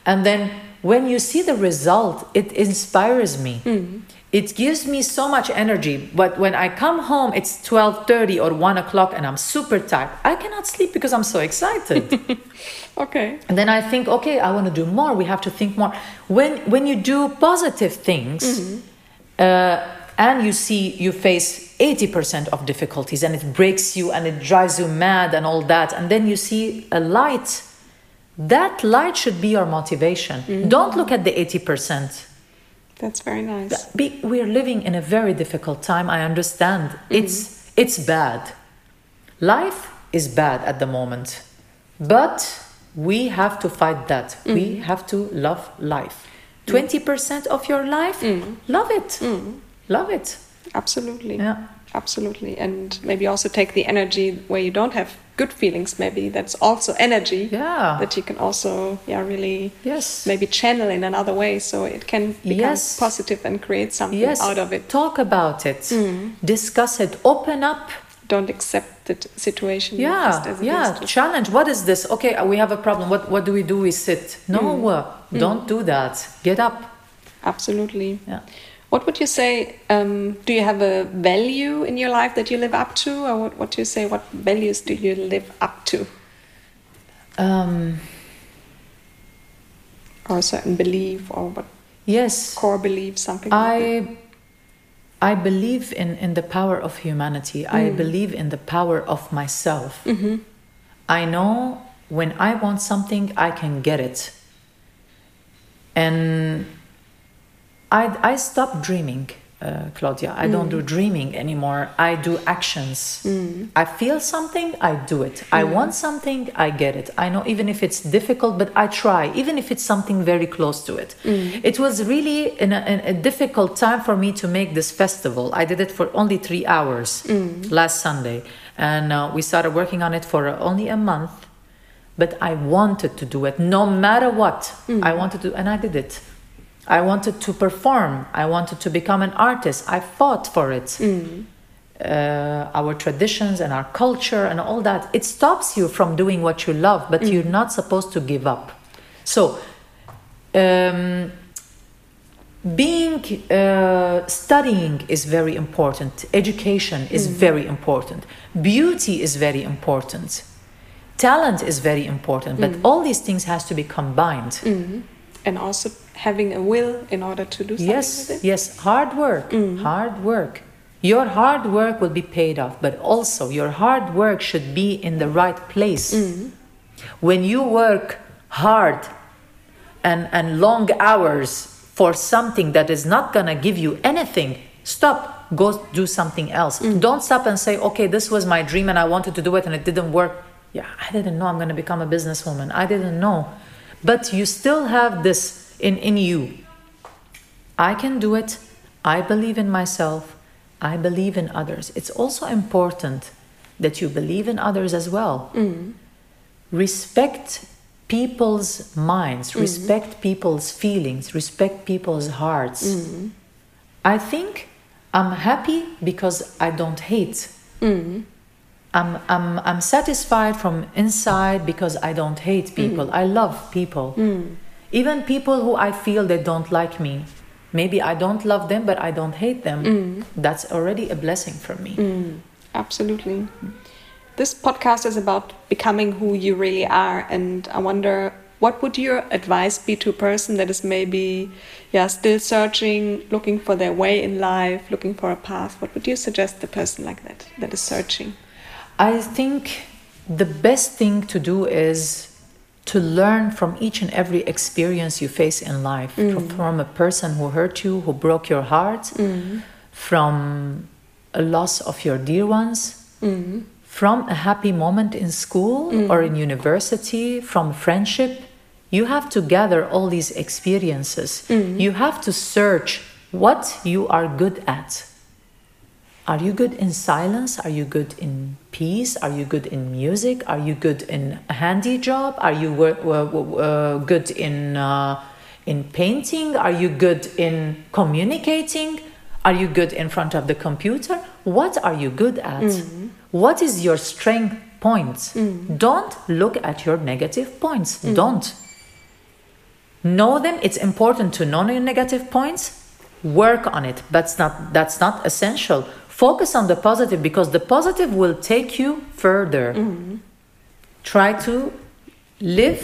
And then when you see the result, it inspires me. It gives me so much energy. But when I come home, it's 12:30 or 1 o'clock and I'm super tired. I cannot sleep because I'm so excited. [laughs] Okay. and then I think, okay, I want to do more. We have to think more. When when you do positive things, uh, and you see you face 80% of difficulties and it breaks you and it drives you mad and all that and then you see a light that light should be your motivation don't look at the 80% That's very nice. be, we're living in a very difficult time i understand. Mm-hmm. It's it's bad. Life is bad at the moment. But we have to fight that. Mm-hmm. We have to love life. Mm-hmm. 20% of your life? Love it. Love it. Absolutely. yeah. Absolutely. And maybe also take the energy where you don't have good feelings maybe that's also energy Yeah. that you can also yeah really Yes. maybe channel in another way so it can become Yes. positive and create something yes. out of it Mm. Talk about it. Discuss it. Open up. don't accept the situation Yeah. just as it Yeah. is, Challenge. What is this? Okay, we have a problem. What What do we do? We sit. No. Mm. uh, Don't do that. Get up. absolutely Yeah. What would you say um, do you have a value in your life that you live up to or what, what do you say what values do you live up to Um, or a certain belief or what yes. core belief something like that? I I believe in, in the power of humanity. I believe in the power of myself. I know when I want something, I can get it. And I, I stopped dreaming, uh, Claudia. I don't do dreaming anymore. I do actions. I feel something, I do it. I want something, I get it. I know even if it's difficult, but I try, even if it's something very close to it. It was really in a, a difficult time for me to make this festival. I did it for only three hours last Sunday. And uh, we started working on it for uh, only a month but I wanted to do it no matter what. I wanted to, and I did it. I wanted to perform. I wanted to become an artist. I fought for it. Uh, our traditions and our culture and all that. It stops you from doing what you love, but you're not supposed to give up. So, um, being uh, studying is very important education is very important beauty is very important talent is very important but all these things has to be combined and also having a will in order to do something yes with it yes hard work mm. hard work your hard work will be paid off but also your hard work should be in the right place mm. when you work hard and, and long hours for something that is not going to give you anything, stop, go do something else. Mm. Don't stop and say, okay, this was my dream and I wanted to do it and it didn't work. Yeah, I didn't know I'm going to become a businesswoman. I didn't know. But you still have this in, in you. I can do it. I believe in myself. I believe in others. It's also important that you believe in others as well. Mm-hmm. Respect people's minds, mm-hmm. respect people's feelings, respect people's hearts. Mm-hmm. I think I'm happy because I don't hate. I'm, I'm, I'm satisfied from inside because I don't hate people. Mm. I love people. Mm. Even people who I feel they don't like me. Maybe I don't love them, but I don't hate them. Mm. That's already a blessing for me. Absolutely. This podcast is about becoming who you really are, and I wonder what would your advice be to a person that is maybe, yeah, still searching, looking for their way in life, looking for a path? What would you suggest a person like that that is searching? I think the best thing to do is to learn from each and every experience you face in life mm. from, from a person who hurt you, who broke your heart, mm. from a loss of your dear ones, mm. from a happy moment in school or in university, from friendship. You have to gather all these experiences. You have to search what you are good at. Are you good in silence? Are you good in peace? Are you good in music? Are you good in a handy job? Are you uh, good in uh, in painting? Are you good in communicating? Are you good in front of the computer? What are you good at? What is your strength points? Don't look at your negative points. Don't know them. It's important to know your negative points. Work on it. That's not that's not essential. Focus on the positive because the positive will take you further. Try to live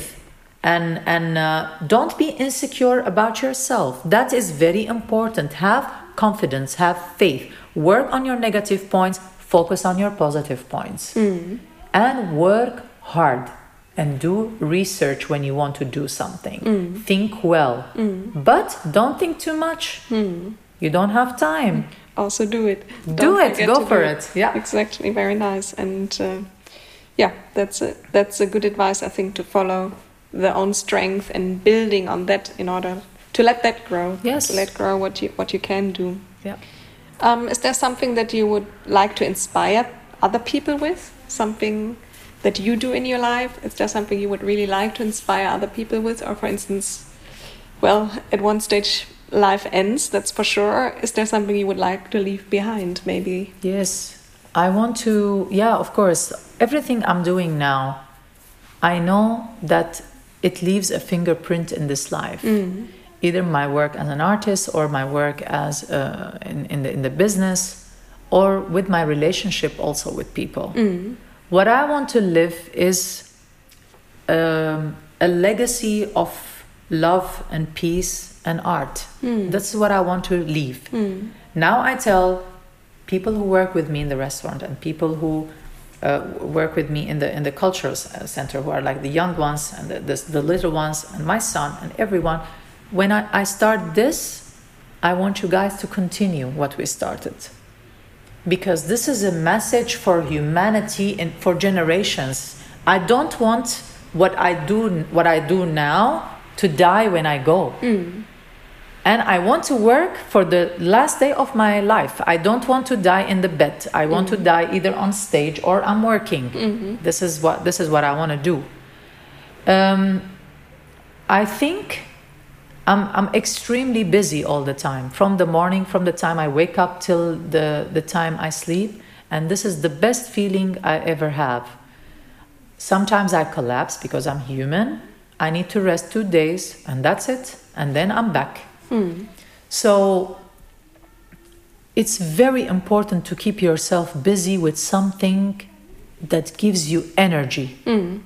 and and uh, don't be insecure about yourself. That is very important. Have confidence. Have faith. Work on your negative points. Focus on your positive points, mm-hmm. and work hard and do research when you want to do something. Mm. Think well, mm. but don't think too much. Mm. You don't have time. Also, do it. Do Don't it. Go for do it. Yeah. exactly. Very nice, and uh, yeah, that's a that's a good advice. I think to follow their own strength and building on that in order to let that grow. Yes. To let grow what you what you can do. Yeah. Um, is there something that you would like to inspire other people with? Something that you do in your life? Is there something you would really like to inspire other people with? Or, for instance, well, at one stage, life ends, that's for sure. Is there something you would like to leave behind, maybe? Yes. I want to, yeah, of course. Everything I'm doing now, I know that it leaves a fingerprint in this life. Mm. Either my work as an artist or my work as uh, in, in, the, in the business or with my relationship also with people. Mm. What I want to live is um, a legacy of love and peace and art. Mm. That's what I want to leave. Mm. Now I tell people who work with me in the restaurant and people who uh, work with me in the in the cultural uh, center who are like the young ones and the, the, the little ones and my son and everyone when I, I start this i want you guys to continue what we started because this is a message for humanity and for generations i don't want what i do what i do now to die when i go mm and I want to work for the last day of my life. I don't want to die in the bed. I want mm-hmm. to die either on stage or I'm working. Mm-hmm. This is what this is what I want to do. Um, I think I'm I'm extremely busy all the time, from the morning, from the time I wake up till the the time I sleep, and this is the best feeling I ever have. Sometimes I collapse because I'm human. I need to rest two days, and that's it, and then I'm back Mm. So it's very important to keep yourself busy with something that gives you energy. Mm.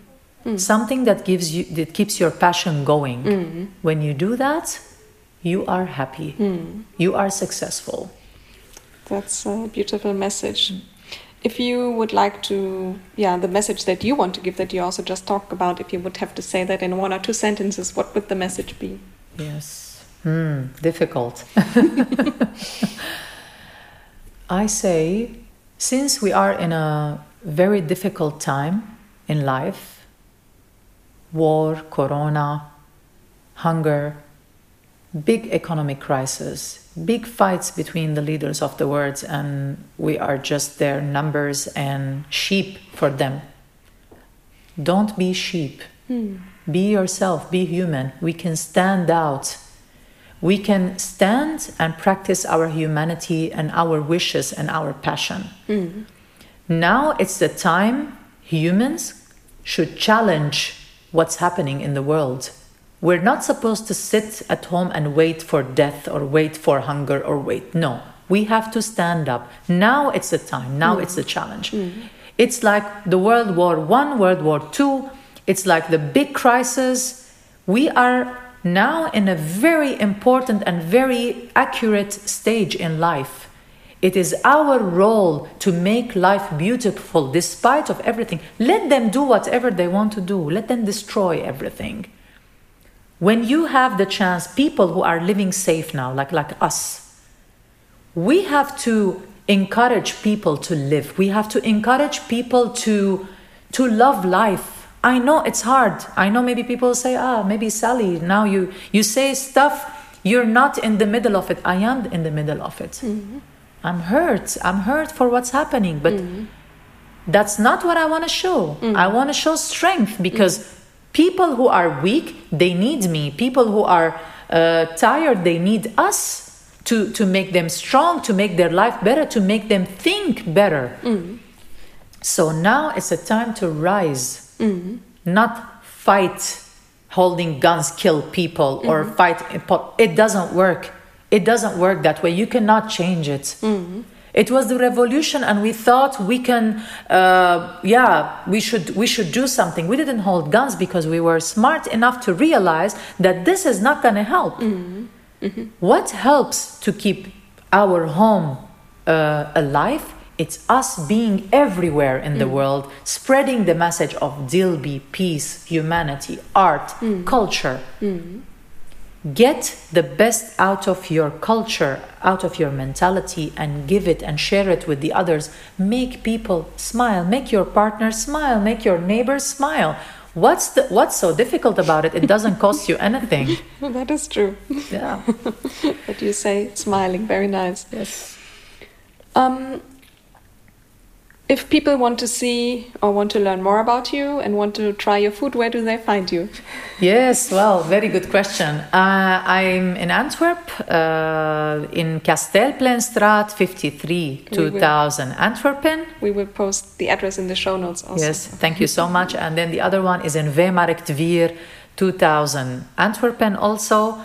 Mm. Something that gives you that keeps your passion going. Mm. When you do that, you are happy. Mm. You are successful. That's a beautiful message. If you would like to, yeah, the message that you want to give that you also just talked about, if you would have to say that in one or two sentences, what would the message be? Yes. Hmm, difficult. [laughs] I say, since we are in a very difficult time in life war, corona, hunger, big economic crisis, big fights between the leaders of the world, and we are just their numbers and sheep for them. Don't be sheep. Hmm. Be yourself, be human. We can stand out we can stand and practice our humanity and our wishes and our passion. Mm. Now it's the time humans should challenge what's happening in the world. We're not supposed to sit at home and wait for death or wait for hunger or wait. No, we have to stand up. Now it's the time. Now mm. it's the challenge. Mm. It's like the World War One, World War Two. It's like the big crisis. We are now in a very important and very accurate stage in life. It is our role to make life beautiful despite of everything. Let them do whatever they want to do. Let them destroy everything. When you have the chance, people who are living safe now, like, like us, we have to encourage people to live. We have to encourage people to, to love life I know it's hard. I know maybe people say, ah, maybe Sally, now you you say stuff you're not in the middle of it. I am in the middle of it. Mm-hmm. I'm hurt. I'm hurt for what's happening, but mm-hmm. that's not what I want to show. Mm-hmm. I want to show strength because people who are weak, they need me. People who are uh, tired, they need us to to make them strong, to make their life better, to make them think better. Mm-hmm. So now it's a time to rise mm-hmm. not fight holding guns kill people mm-hmm. or fight it doesn't work it doesn't work that way you cannot change it mm-hmm. It was the revolution and we thought we can uh, yeah we should we should do something we didn't hold guns because we were smart enough to realize that this is not going to help mm-hmm. Mm-hmm. what helps to keep our home uh, alive it's us being everywhere in mm. the world, spreading the message of Dilbi, peace, humanity, art, mm. culture. Get the best out of your culture, out of your mentality, and give it and share it with the others. Make people smile, make your partner smile, make your neighbors smile. What's the, what's so difficult about it? It doesn't cost you anything. [laughs] that is true. Yeah. [laughs] But you say smiling, very nice. Yes. Um, if people want to see or want to learn more about you and want to try your food, where do they find you? Yes, well, very good question. Uh, I'm in Antwerp, uh, in Kastelplein 53, 2000, Antwerpen. We will post the address in the show notes also. Yes, thank you so much. And then the other one is in Veemarkt 2000, Antwerpen also.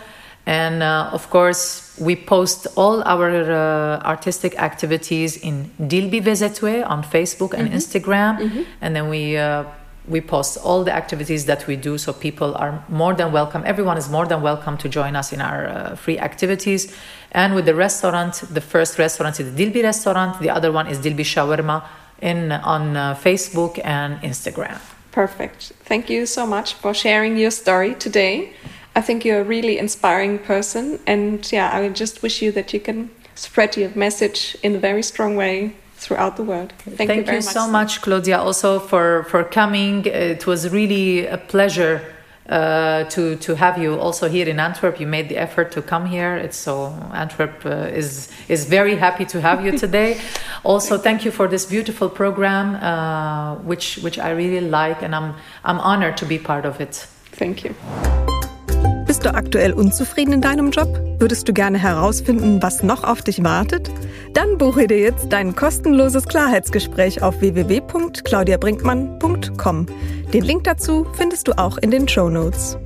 And uh, of course, we post all our uh, artistic activities in Dilbi vzw on Facebook and mm-hmm. Instagram. Mm-hmm. And then we uh, we post all the activities that we do so people are more than welcome everyone is more than welcome to join us in our uh, free activities and with the restaurant the first restaurant is the dilbi restaurant the other one is dilbi shawarma in on uh, facebook and instagram perfect thank you so much for sharing your story today I think you're a really inspiring person. And yeah, I just wish you that you can spread your message in a very strong way throughout the world. Thank, Thank you, you so much, Claudia, also for, for coming. It was really a pleasure uh, to to have you also here in Antwerp. You made the effort to come here. It's so Antwerp uh, is is very happy to have you [laughs] today. also, thank you for this beautiful program, uh, which which I really like, and I'm I'm honored to be part of it. Thank you. Bist du aktuell unzufrieden in deinem Job? Würdest du gerne herausfinden, was noch auf dich wartet? Dann buche dir jetzt dein kostenloses Klarheitsgespräch auf www.claudiabrinkmann.com. Den Link dazu findest du auch in den Show Notes.